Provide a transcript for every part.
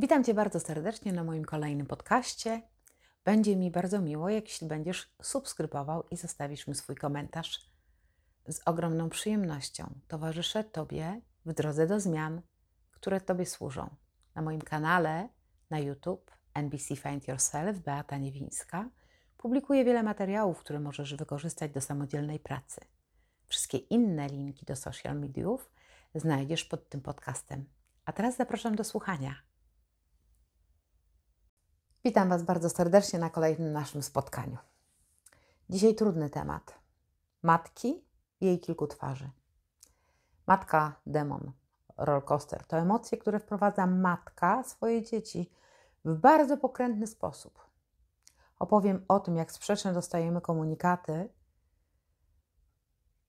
Witam Cię bardzo serdecznie na moim kolejnym podcaście. Będzie mi bardzo miło, jeśli będziesz subskrybował i zostawisz mi swój komentarz. Z ogromną przyjemnością towarzyszę Tobie w drodze do zmian, które Tobie służą. Na moim kanale na YouTube NBC Find Yourself Beata Niewińska publikuję wiele materiałów, które możesz wykorzystać do samodzielnej pracy. Wszystkie inne linki do social mediów znajdziesz pod tym podcastem. A teraz zapraszam do słuchania. Witam Was bardzo serdecznie na kolejnym naszym spotkaniu. Dzisiaj trudny temat. Matki i jej kilku twarzy. Matka, demon, rollercoaster to emocje, które wprowadza matka swoje dzieci w bardzo pokrętny sposób. Opowiem o tym, jak sprzeczne dostajemy komunikaty,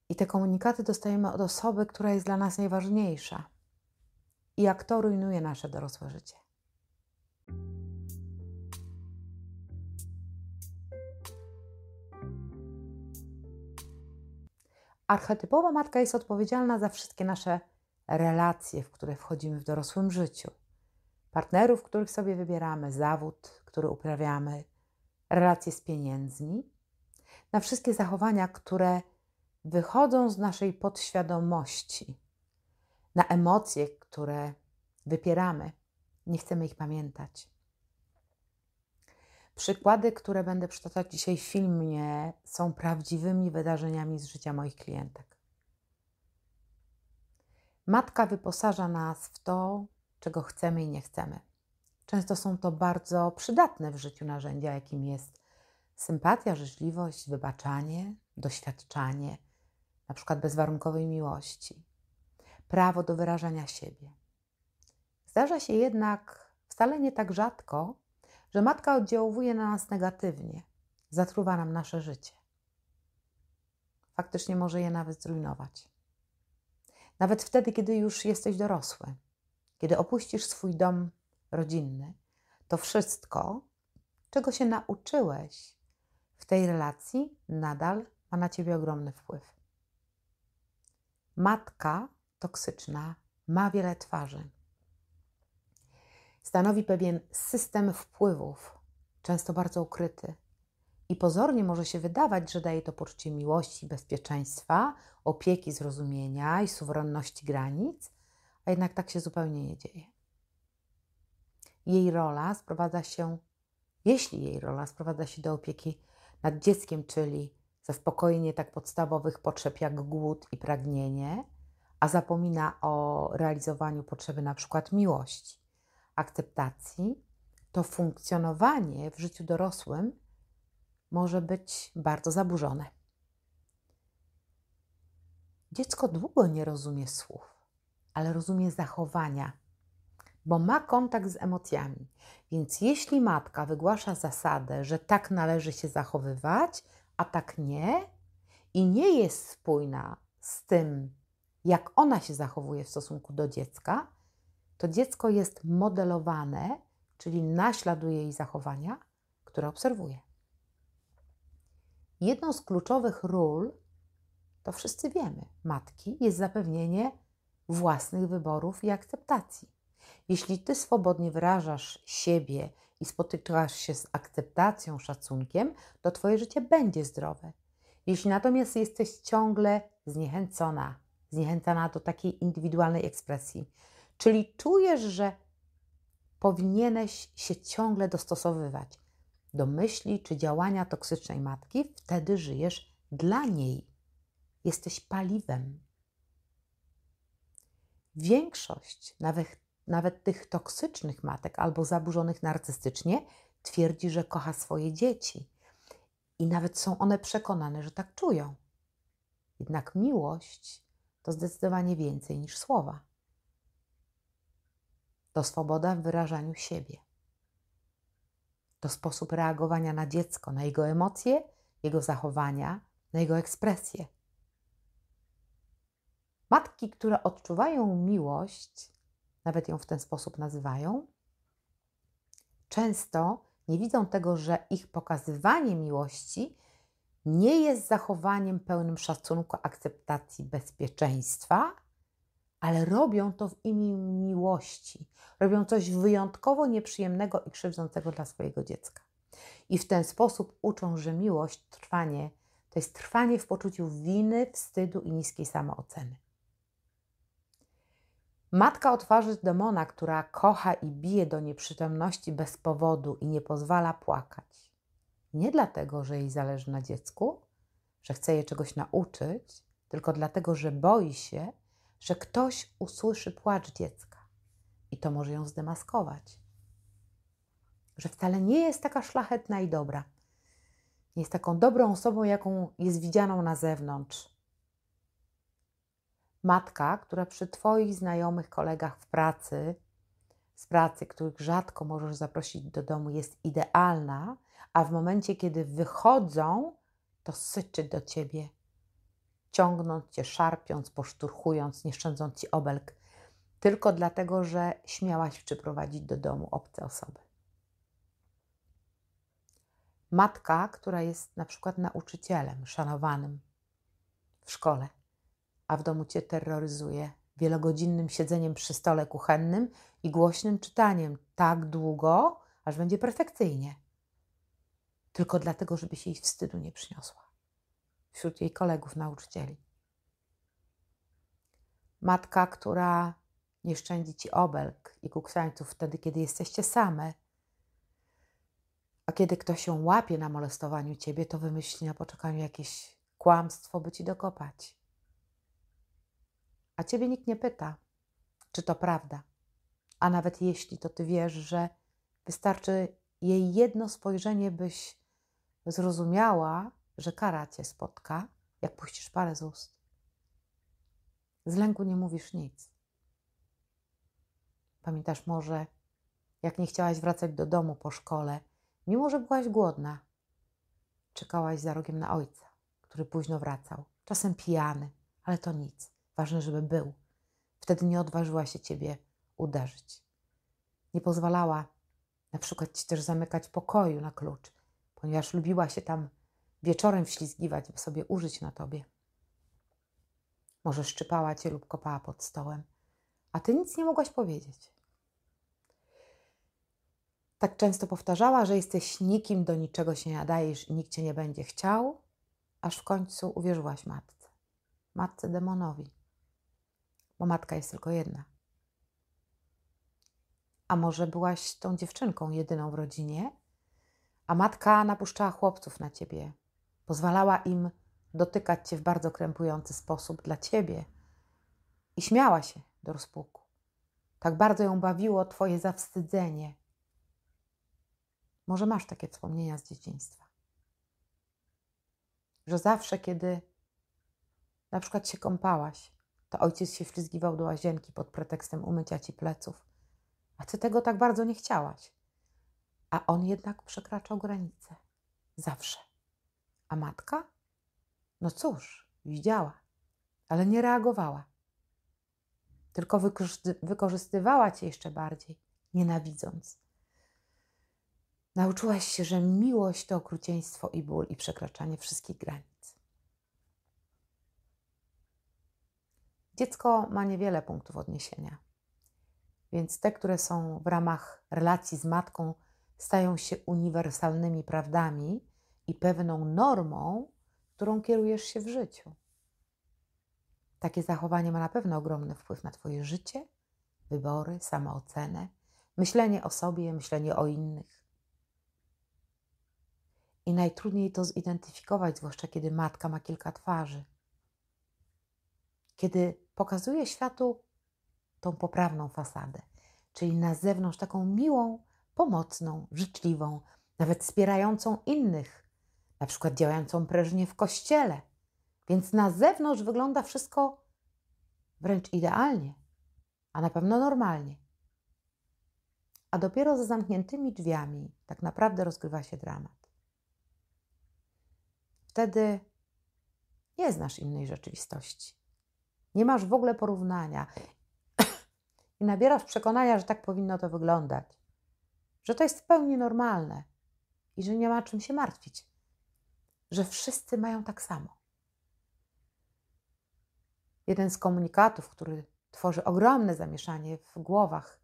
i te komunikaty dostajemy od osoby, która jest dla nas najważniejsza, i jak to rujnuje nasze dorosłe życie. Archetypowa matka jest odpowiedzialna za wszystkie nasze relacje, w które wchodzimy w dorosłym życiu. Partnerów, których sobie wybieramy, zawód, który uprawiamy, relacje z pieniędzmi, na wszystkie zachowania, które wychodzą z naszej podświadomości, na emocje, które wypieramy, nie chcemy ich pamiętać. Przykłady, które będę przytaczać dzisiaj w filmie, są prawdziwymi wydarzeniami z życia moich klientek. Matka wyposaża nas w to, czego chcemy i nie chcemy. Często są to bardzo przydatne w życiu narzędzia, jakim jest sympatia, życzliwość, wybaczanie, doświadczanie, na przykład bezwarunkowej miłości, prawo do wyrażania siebie. Zdarza się jednak wcale nie tak rzadko, że matka oddziałuje na nas negatywnie, zatruwa nam nasze życie. Faktycznie może je nawet zrujnować. Nawet wtedy, kiedy już jesteś dorosły, kiedy opuścisz swój dom rodzinny, to wszystko, czego się nauczyłeś w tej relacji, nadal ma na ciebie ogromny wpływ. Matka toksyczna ma wiele twarzy stanowi pewien system wpływów, często bardzo ukryty. I pozornie może się wydawać, że daje to poczucie miłości, bezpieczeństwa, opieki, zrozumienia i suwerenności granic, a jednak tak się zupełnie nie dzieje. Jej rola sprowadza się, jeśli jej rola sprowadza się do opieki nad dzieckiem, czyli zaspokojenie tak podstawowych potrzeb jak głód i pragnienie, a zapomina o realizowaniu potrzeby na przykład miłości akceptacji, to funkcjonowanie w życiu dorosłym może być bardzo zaburzone. Dziecko długo nie rozumie słów, ale rozumie zachowania, bo ma kontakt z emocjami. Więc jeśli matka wygłasza zasadę, że tak należy się zachowywać, a tak nie, i nie jest spójna z tym, jak ona się zachowuje w stosunku do dziecka, to dziecko jest modelowane, czyli naśladuje jej zachowania, które obserwuje. Jedną z kluczowych ról, to wszyscy wiemy, matki, jest zapewnienie własnych wyborów i akceptacji. Jeśli ty swobodnie wyrażasz siebie i spotykasz się z akceptacją, szacunkiem, to twoje życie będzie zdrowe. Jeśli natomiast jesteś ciągle zniechęcona, zniechęcana do takiej indywidualnej ekspresji, Czyli czujesz, że powinieneś się ciągle dostosowywać do myśli czy działania toksycznej matki, wtedy żyjesz dla niej. Jesteś paliwem. Większość, nawet, nawet tych toksycznych matek albo zaburzonych narcystycznie, twierdzi, że kocha swoje dzieci. I nawet są one przekonane, że tak czują. Jednak miłość to zdecydowanie więcej niż słowa to swoboda w wyrażaniu siebie. To sposób reagowania na dziecko, na jego emocje, jego zachowania, na jego ekspresję. Matki, które odczuwają miłość, nawet ją w ten sposób nazywają, często nie widzą tego, że ich pokazywanie miłości nie jest zachowaniem pełnym szacunku, akceptacji, bezpieczeństwa, ale robią to w imię miłości. Robią coś wyjątkowo nieprzyjemnego i krzywdzącego dla swojego dziecka. I w ten sposób uczą, że miłość, trwanie to jest trwanie w poczuciu winy, wstydu i niskiej samooceny. Matka otwarzy demona, która kocha i bije do nieprzytomności bez powodu i nie pozwala płakać. Nie dlatego, że jej zależy na dziecku, że chce je czegoś nauczyć, tylko dlatego, że boi się, że ktoś usłyszy płacz dziecka i to może ją zdemaskować. Że wcale nie jest taka szlachetna i dobra. Nie jest taką dobrą osobą, jaką jest widzianą na zewnątrz. Matka, która przy Twoich znajomych kolegach w pracy, z pracy, których rzadko możesz zaprosić do domu, jest idealna, a w momencie, kiedy wychodzą, to syczy do Ciebie ciągnąc cię, szarpiąc, poszturchując, nie szczędząc ci obelg, tylko dlatego, że śmiałaś przyprowadzić do domu obce osoby. Matka, która jest na przykład nauczycielem szanowanym w szkole, a w domu cię terroryzuje wielogodzinnym siedzeniem przy stole kuchennym i głośnym czytaniem tak długo, aż będzie perfekcyjnie. Tylko dlatego, żeby się jej wstydu nie przyniosła wśród jej kolegów nauczycieli. Matka, która nie szczędzi ci obelg i kuksańców wtedy, kiedy jesteście same, a kiedy ktoś się łapie na molestowaniu ciebie, to wymyśli na poczekaniu jakieś kłamstwo, by ci dokopać. A ciebie nikt nie pyta, czy to prawda. A nawet jeśli, to ty wiesz, że wystarczy jej jedno spojrzenie, byś zrozumiała, że kara cię spotka, jak puścisz parę z ust. Z lęku nie mówisz nic. Pamiętasz może, jak nie chciałaś wracać do domu po szkole, mimo że byłaś głodna. Czekałaś za rogiem na ojca, który późno wracał, czasem pijany, ale to nic. Ważne, żeby był. Wtedy nie odważyła się ciebie uderzyć. Nie pozwalała na przykład ci też zamykać pokoju na klucz, ponieważ lubiła się tam wieczorem wślizgiwać, sobie użyć na tobie. Może szczypała cię lub kopała pod stołem, a ty nic nie mogłaś powiedzieć. Tak często powtarzała, że jesteś nikim, do niczego się nie nadajesz i nikt cię nie będzie chciał, aż w końcu uwierzyłaś matce, matce demonowi, bo matka jest tylko jedna. A może byłaś tą dziewczynką jedyną w rodzinie, a matka napuszczała chłopców na ciebie, Pozwalała im dotykać cię w bardzo krępujący sposób dla ciebie i śmiała się do rozpuku. Tak bardzo ją bawiło twoje zawstydzenie. Może masz takie wspomnienia z dzieciństwa. Że zawsze, kiedy na przykład się kąpałaś, to ojciec się ślizgiwał do łazienki pod pretekstem umycia ci pleców, a ty tego tak bardzo nie chciałaś. A on jednak przekraczał granice. Zawsze. A matka? No cóż, widziała, ale nie reagowała. Tylko wykorzystywała cię jeszcze bardziej, nienawidząc. Nauczyłaś się, że miłość to okrucieństwo i ból i przekraczanie wszystkich granic. Dziecko ma niewiele punktów odniesienia, więc te, które są w ramach relacji z matką, stają się uniwersalnymi prawdami, i pewną normą, którą kierujesz się w życiu. Takie zachowanie ma na pewno ogromny wpływ na Twoje życie, wybory, samoocenę, myślenie o sobie, myślenie o innych. I najtrudniej to zidentyfikować, zwłaszcza kiedy matka ma kilka twarzy. Kiedy pokazuje światu tą poprawną fasadę, czyli na zewnątrz taką miłą, pomocną, życzliwą, nawet wspierającą innych na przykład działającą prężnie w kościele. Więc na zewnątrz wygląda wszystko wręcz idealnie, a na pewno normalnie. A dopiero za zamkniętymi drzwiami tak naprawdę rozgrywa się dramat. Wtedy nie znasz innej rzeczywistości. Nie masz w ogóle porównania i nabierasz przekonania, że tak powinno to wyglądać, że to jest w pełni normalne i że nie ma czym się martwić że wszyscy mają tak samo. Jeden z komunikatów, który tworzy ogromne zamieszanie w głowach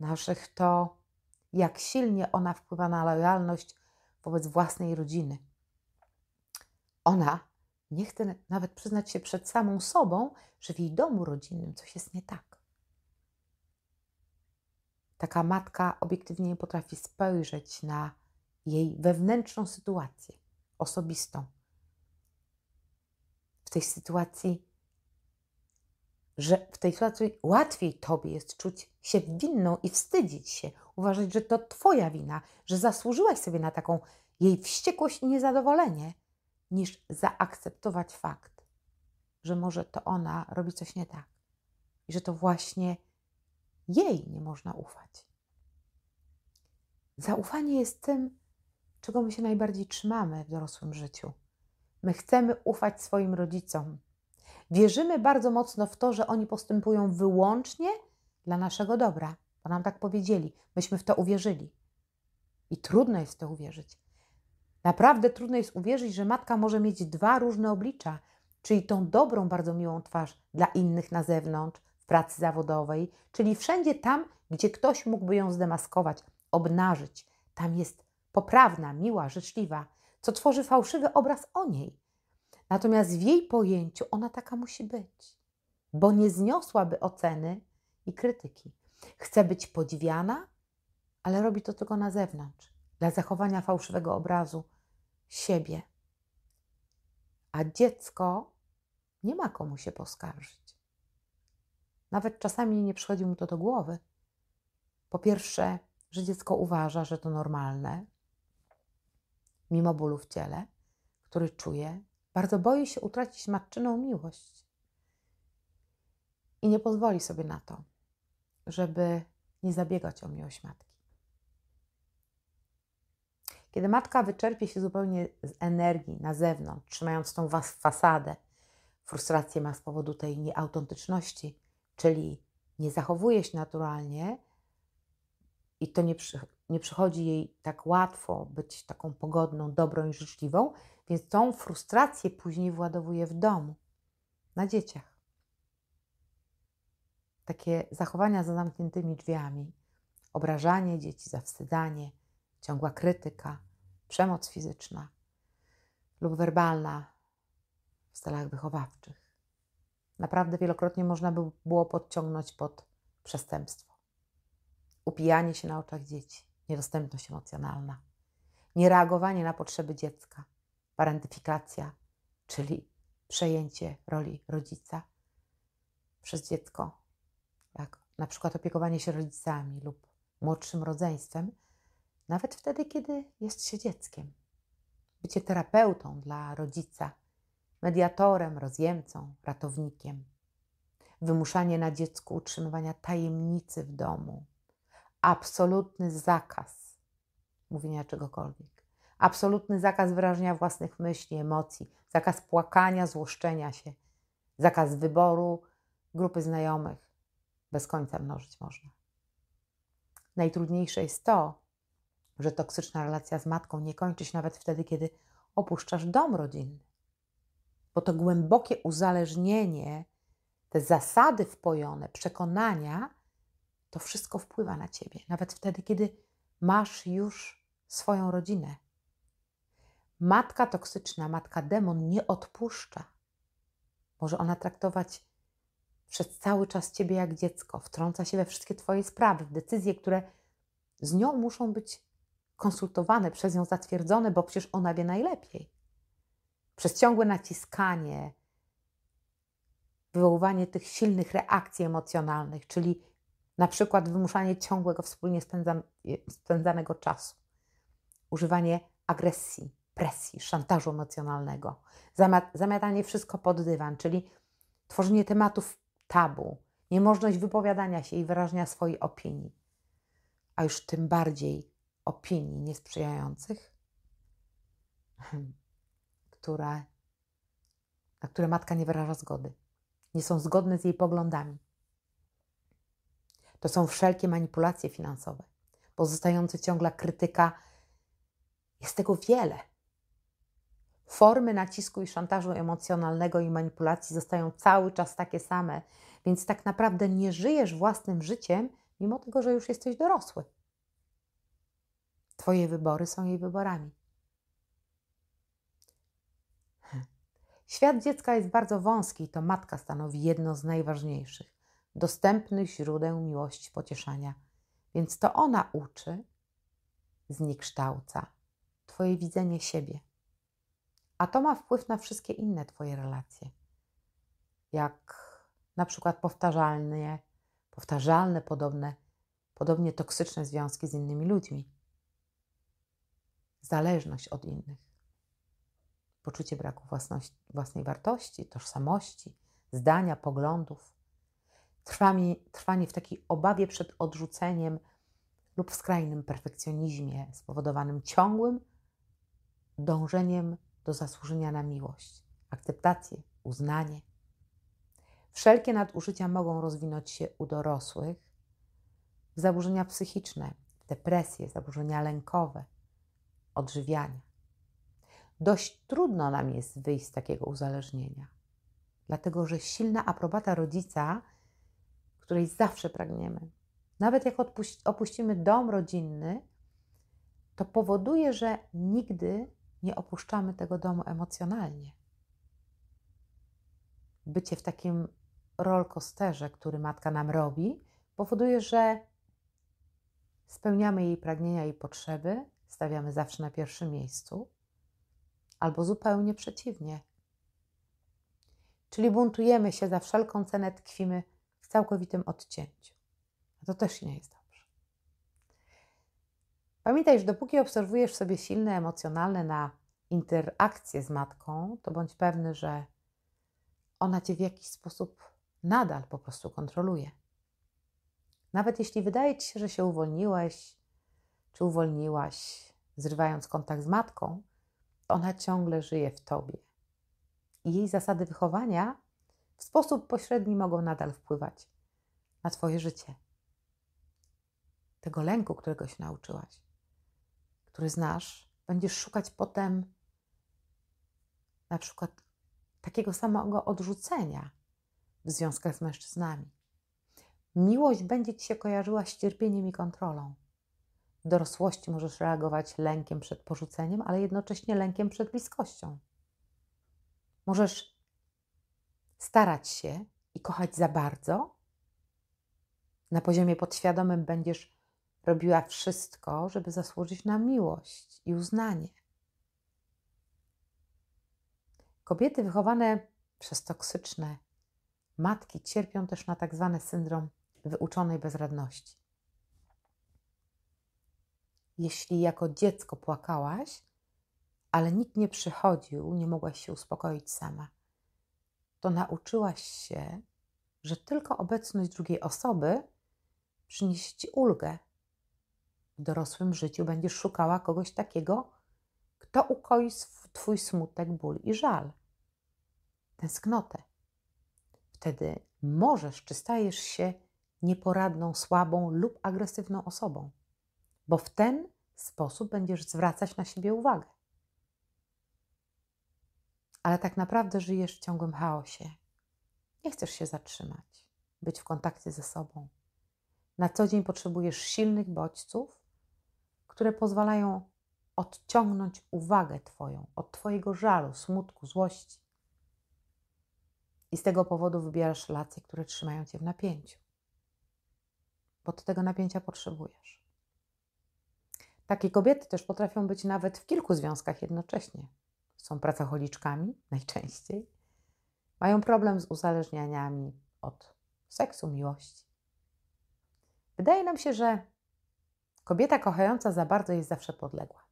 naszych, to jak silnie ona wpływa na lojalność wobec własnej rodziny. Ona nie chce nawet przyznać się przed samą sobą, że w jej domu rodzinnym coś jest nie tak. Taka matka obiektywnie nie potrafi spojrzeć na jej wewnętrzną sytuację, osobistą. W tej sytuacji, że w tej sytuacji łatwiej tobie jest czuć się winną i wstydzić się, uważać, że to twoja wina, że zasłużyłaś sobie na taką jej wściekłość i niezadowolenie, niż zaakceptować fakt, że może to ona robi coś nie tak i że to właśnie jej nie można ufać. Zaufanie jest tym, czego my się najbardziej trzymamy w dorosłym życiu. My chcemy ufać swoim rodzicom. Wierzymy bardzo mocno w to, że oni postępują wyłącznie dla naszego dobra, bo nam tak powiedzieli. Myśmy w to uwierzyli. I trudno jest w to uwierzyć. Naprawdę trudno jest uwierzyć, że matka może mieć dwa różne oblicza, czyli tą dobrą, bardzo miłą twarz dla innych na zewnątrz, w pracy zawodowej, czyli wszędzie tam, gdzie ktoś mógłby ją zdemaskować, obnażyć. Tam jest poprawna, miła, życzliwa, co tworzy fałszywy obraz o niej. Natomiast w jej pojęciu ona taka musi być, bo nie zniosłaby oceny i krytyki. Chce być podziwiana, ale robi to tylko na zewnątrz, dla zachowania fałszywego obrazu siebie. A dziecko nie ma komu się poskarżyć. Nawet czasami nie przychodzi mu to do głowy. Po pierwsze, że dziecko uważa, że to normalne, mimo bólu w ciele, który czuje, bardzo boi się utracić matczyną miłość. I nie pozwoli sobie na to, żeby nie zabiegać o miłość matki. Kiedy matka wyczerpie się zupełnie z energii na zewnątrz, trzymając tą fasadę, frustrację ma z powodu tej nieautentyczności, czyli nie zachowuje się naturalnie i to nie, przy, nie przychodzi jej tak łatwo być taką pogodną, dobrą i życzliwą, więc tą frustrację później władowuje w domu, na dzieciach. Takie zachowania za zamkniętymi drzwiami, obrażanie dzieci, zawstydzanie, ciągła krytyka, przemoc fizyczna lub werbalna w celach wychowawczych. Naprawdę wielokrotnie można by było podciągnąć pod przestępstwo. Upijanie się na oczach dzieci, niedostępność emocjonalna, niereagowanie na potrzeby dziecka, parentyfikacja, czyli przejęcie roli rodzica przez dziecko, jak na przykład opiekowanie się rodzicami lub młodszym rodzeństwem, nawet wtedy, kiedy jest się dzieckiem. Bycie terapeutą dla rodzica, mediatorem, rozjemcą, ratownikiem. Wymuszanie na dziecku utrzymywania tajemnicy w domu. Absolutny zakaz mówienia czegokolwiek. Absolutny zakaz wyrażenia własnych myśli, emocji, zakaz płakania, złoszczenia się, zakaz wyboru grupy znajomych. Bez końca mnożyć można. Najtrudniejsze jest to, że toksyczna relacja z matką nie kończy się nawet wtedy, kiedy opuszczasz dom rodzinny. Bo to głębokie uzależnienie, te zasady wpojone, przekonania, to wszystko wpływa na ciebie, nawet wtedy, kiedy masz już swoją rodzinę. Matka toksyczna, matka demon nie odpuszcza. Może ona traktować przez cały czas ciebie jak dziecko, wtrąca się we wszystkie twoje sprawy, w decyzje, które z nią muszą być konsultowane, przez nią zatwierdzone, bo przecież ona wie najlepiej. Przez ciągłe naciskanie, wywoływanie tych silnych reakcji emocjonalnych, czyli na przykład wymuszanie ciągłego wspólnie spędzanego czasu, używanie agresji, presji, szantażu emocjonalnego, zamiatanie wszystko pod dywan, czyli tworzenie tematów tabu, niemożność wypowiadania się i wyrażania swojej opinii, a już tym bardziej opinii niesprzyjających, które, na które matka nie wyraża zgody, nie są zgodne z jej poglądami. To są wszelkie manipulacje finansowe, pozostające ciągła krytyka. Jest tego wiele. Formy nacisku i szantażu emocjonalnego i manipulacji zostają cały czas takie same, więc tak naprawdę nie żyjesz własnym życiem, mimo tego, że już jesteś dorosły. Twoje wybory są jej wyborami. Świat dziecka jest bardzo wąski i to matka stanowi jedno z najważniejszych, dostępnych źródeł miłości pocieszania. Więc to ona uczy, zniekształca Twoje widzenie siebie. A to ma wpływ na wszystkie inne Twoje relacje. Jak na przykład powtarzalne, powtarzalne podobne, podobnie toksyczne związki z innymi ludźmi. Zależność od innych poczucie braku własności, własnej wartości, tożsamości, zdania, poglądów. Trwanie, trwanie w takiej obawie przed odrzuceniem lub w skrajnym perfekcjonizmie spowodowanym ciągłym dążeniem do zasłużenia na miłość, akceptację, uznanie. Wszelkie nadużycia mogą rozwinąć się u dorosłych w zaburzenia psychiczne, depresje, zaburzenia lękowe, odżywiania. Dość trudno nam jest wyjść z takiego uzależnienia, dlatego że silna aprobata rodzica, której zawsze pragniemy, nawet jak opuścimy dom rodzinny, to powoduje, że nigdy nie opuszczamy tego domu emocjonalnie. Bycie w takim rolkosterze, który matka nam robi, powoduje, że spełniamy jej pragnienia i potrzeby, stawiamy zawsze na pierwszym miejscu albo zupełnie przeciwnie. Czyli buntujemy się za wszelką cenę, tkwimy całkowitym odcięciu. A to też nie jest dobrze. Pamiętaj, że dopóki obserwujesz sobie silne emocjonalne na interakcje z matką, to bądź pewny, że ona cię w jakiś sposób nadal po prostu kontroluje. Nawet jeśli wydaje ci się, że się uwolniłeś czy uwolniłaś, zrywając kontakt z matką, ona ciągle żyje w tobie. I jej zasady wychowania w sposób pośredni mogą nadal wpływać na Twoje życie. Tego lęku, którego się nauczyłaś, który znasz, będziesz szukać potem na przykład takiego samego odrzucenia w związkach z mężczyznami. Miłość będzie Ci się kojarzyła z cierpieniem i kontrolą. W dorosłości możesz reagować lękiem przed porzuceniem, ale jednocześnie lękiem przed bliskością. Możesz starać się i kochać za bardzo. Na poziomie podświadomym będziesz robiła wszystko, żeby zasłużyć na miłość i uznanie. Kobiety wychowane przez toksyczne matki cierpią też na tak zwany syndrom wyuczonej bezradności jeśli jako dziecko płakałaś, ale nikt nie przychodził, nie mogłaś się uspokoić sama, to nauczyłaś się, że tylko obecność drugiej osoby przyniesie ci ulgę. W dorosłym życiu będziesz szukała kogoś takiego, kto ukoi twój smutek, ból i żal, tęsknotę. Wtedy możesz czy stajesz się nieporadną, słabą lub agresywną osobą bo w ten sposób będziesz zwracać na siebie uwagę. Ale tak naprawdę żyjesz w ciągłym chaosie. Nie chcesz się zatrzymać, być w kontakcie ze sobą. Na co dzień potrzebujesz silnych bodźców, które pozwalają odciągnąć uwagę Twoją od Twojego żalu, smutku, złości. I z tego powodu wybierasz relacje, które trzymają Cię w napięciu, bo Ty tego napięcia potrzebujesz. Takie kobiety też potrafią być nawet w kilku związkach jednocześnie. Są pracocholiczkami najczęściej. Mają problem z uzależnianiami od seksu, miłości. Wydaje nam się, że kobieta kochająca za bardzo jest zawsze podległa.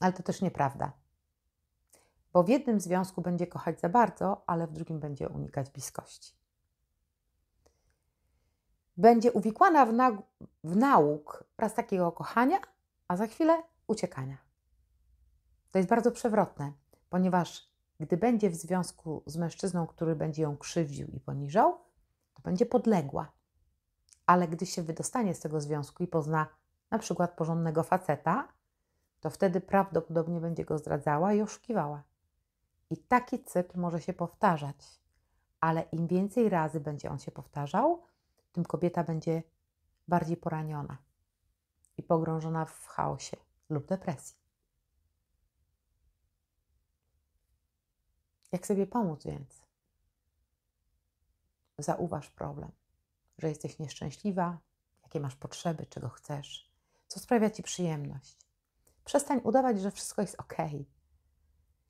Ale to też nieprawda. Bo w jednym związku będzie kochać za bardzo, ale w drugim będzie unikać bliskości. Będzie uwikłana w, na w nauk raz takiego kochania, a za chwilę uciekania. To jest bardzo przewrotne, ponieważ gdy będzie w związku z mężczyzną, który będzie ją krzywdził i poniżał, to będzie podległa. Ale gdy się wydostanie z tego związku i pozna na przykład porządnego faceta, to wtedy prawdopodobnie będzie go zdradzała i oszukiwała. I taki cykl może się powtarzać, ale im więcej razy będzie on się powtarzał, tym kobieta będzie bardziej poraniona i pogrążona w chaosie lub depresji. Jak sobie pomóc więc? Zauważ problem, że jesteś nieszczęśliwa, jakie masz potrzeby, czego chcesz, co sprawia ci przyjemność. Przestań udawać, że wszystko jest ok.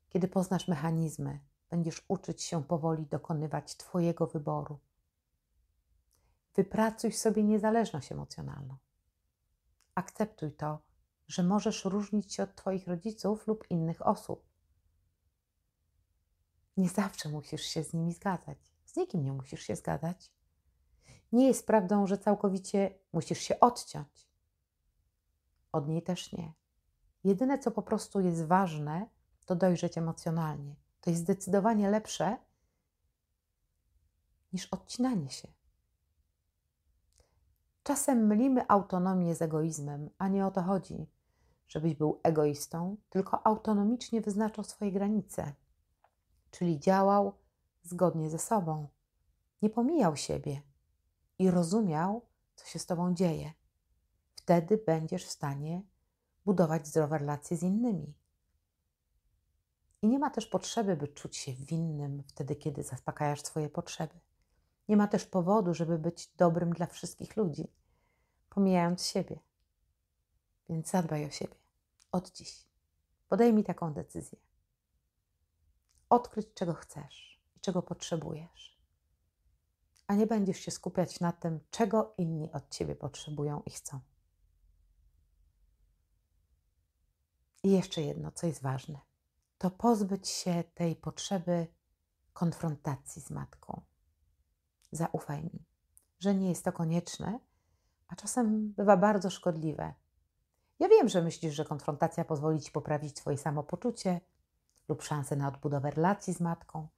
Kiedy poznasz mechanizmy, będziesz uczyć się powoli dokonywać Twojego wyboru. Wypracuj sobie niezależność emocjonalną. Akceptuj to, że możesz różnić się od Twoich rodziców lub innych osób. Nie zawsze musisz się z nimi zgadzać. Z nikim nie musisz się zgadzać. Nie jest prawdą, że całkowicie musisz się odciąć. Od niej też nie. Jedyne, co po prostu jest ważne, to dojrzeć emocjonalnie. To jest zdecydowanie lepsze niż odcinanie się. Czasem mylimy autonomię z egoizmem, a nie o to chodzi, żebyś był egoistą, tylko autonomicznie wyznaczał swoje granice, czyli działał zgodnie ze sobą, nie pomijał siebie i rozumiał, co się z tobą dzieje. Wtedy będziesz w stanie budować zdrowe relacje z innymi. I nie ma też potrzeby, by czuć się winnym wtedy, kiedy zaspokajasz swoje potrzeby. Nie ma też powodu, żeby być dobrym dla wszystkich ludzi, pomijając siebie. Więc zadbaj o siebie od dziś. Podejmij taką decyzję. Odkryć, czego chcesz i czego potrzebujesz. A nie będziesz się skupiać na tym, czego inni od ciebie potrzebują i chcą. I jeszcze jedno, co jest ważne, to pozbyć się tej potrzeby konfrontacji z matką. Zaufaj mi, że nie jest to konieczne, a czasem bywa bardzo szkodliwe. Ja wiem, że myślisz, że konfrontacja pozwoli ci poprawić Twoje samopoczucie lub szansę na odbudowę relacji z matką.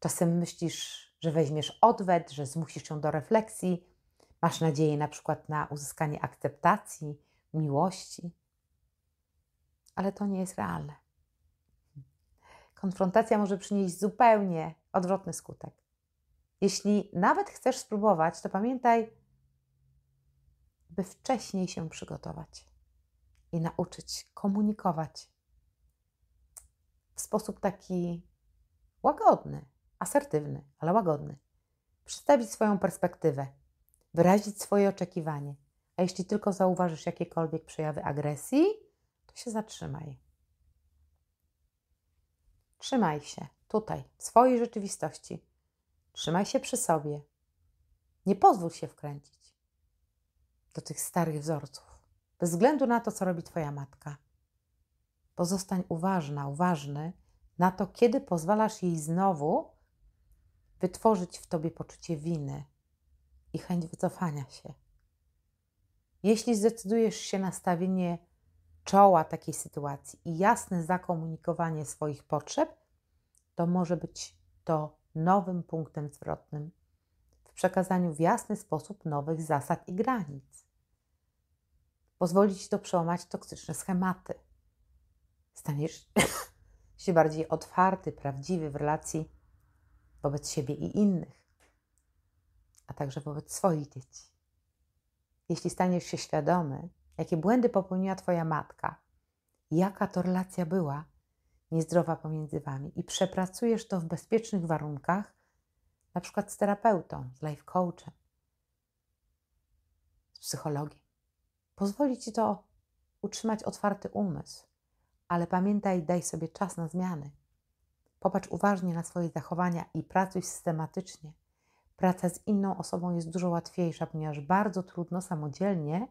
Czasem myślisz, że weźmiesz odwet, że zmusisz ją do refleksji, masz nadzieję na przykład na uzyskanie akceptacji, miłości ale to nie jest realne. Konfrontacja może przynieść zupełnie odwrotny skutek. Jeśli nawet chcesz spróbować, to pamiętaj, by wcześniej się przygotować i nauczyć komunikować w sposób taki łagodny, asertywny, ale łagodny. Przedstawić swoją perspektywę, wyrazić swoje oczekiwanie. A jeśli tylko zauważysz jakiekolwiek przejawy agresji, to się zatrzymaj. Trzymaj się tutaj, w swojej rzeczywistości. Trzymaj się przy sobie. Nie pozwól się wkręcić do tych starych wzorców, bez względu na to, co robi Twoja matka. Pozostań uważna, uważny na to, kiedy pozwalasz jej znowu wytworzyć w Tobie poczucie winy i chęć wycofania się. Jeśli zdecydujesz się na stawienie czoła takiej sytuacji i jasne zakomunikowanie swoich potrzeb, to może być to nowym punktem zwrotnym w przekazaniu w jasny sposób nowych zasad i granic. Pozwolić to przełamać toksyczne schematy. Staniesz się bardziej otwarty, prawdziwy w relacji wobec siebie i innych, a także wobec swoich dzieci. Jeśli staniesz się świadomy, jakie błędy popełniła Twoja matka, jaka to relacja była niezdrowa pomiędzy Wami i przepracujesz to w bezpiecznych warunkach, na przykład z terapeutą, z life coachem, z psychologiem. Pozwoli Ci to utrzymać otwarty umysł, ale pamiętaj, daj sobie czas na zmiany. Popatrz uważnie na swoje zachowania i pracuj systematycznie. Praca z inną osobą jest dużo łatwiejsza, ponieważ bardzo trudno samodzielnie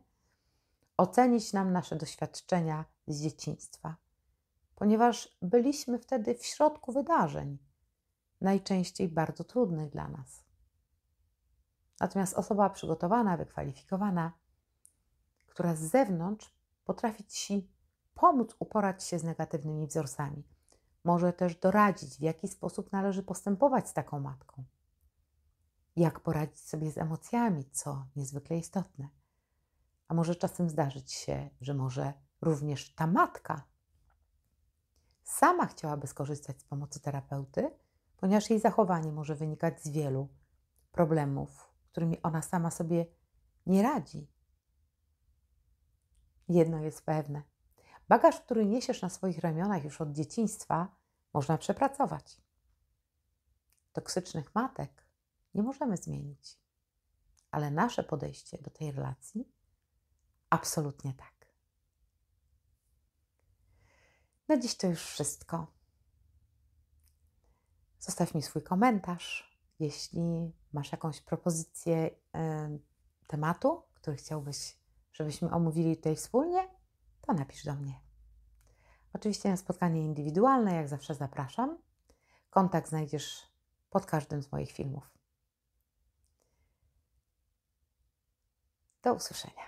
ocenić nam nasze doświadczenia z dzieciństwa, ponieważ byliśmy wtedy w środku wydarzeń, najczęściej bardzo trudnych dla nas. Natomiast osoba przygotowana, wykwalifikowana, która z zewnątrz potrafi Ci pomóc uporać się z negatywnymi wzorcami, może też doradzić, w jaki sposób należy postępować z taką matką, jak poradzić sobie z emocjami, co niezwykle istotne. A może czasem zdarzyć się, że może również ta matka sama chciałaby skorzystać z pomocy terapeuty, ponieważ jej zachowanie może wynikać z wielu problemów, którymi ona sama sobie nie radzi. Jedno jest pewne: bagaż, który niesiesz na swoich ramionach już od dzieciństwa, można przepracować. Toksycznych matek nie możemy zmienić, ale nasze podejście do tej relacji absolutnie tak. Na dziś to już wszystko. Zostaw mi swój komentarz. Jeśli masz jakąś propozycję y, tematu, który chciałbyś, żebyśmy omówili tutaj wspólnie, to napisz do mnie. Oczywiście na spotkanie indywidualne, jak zawsze zapraszam. Kontakt znajdziesz pod każdym z moich filmów. Do usłyszenia.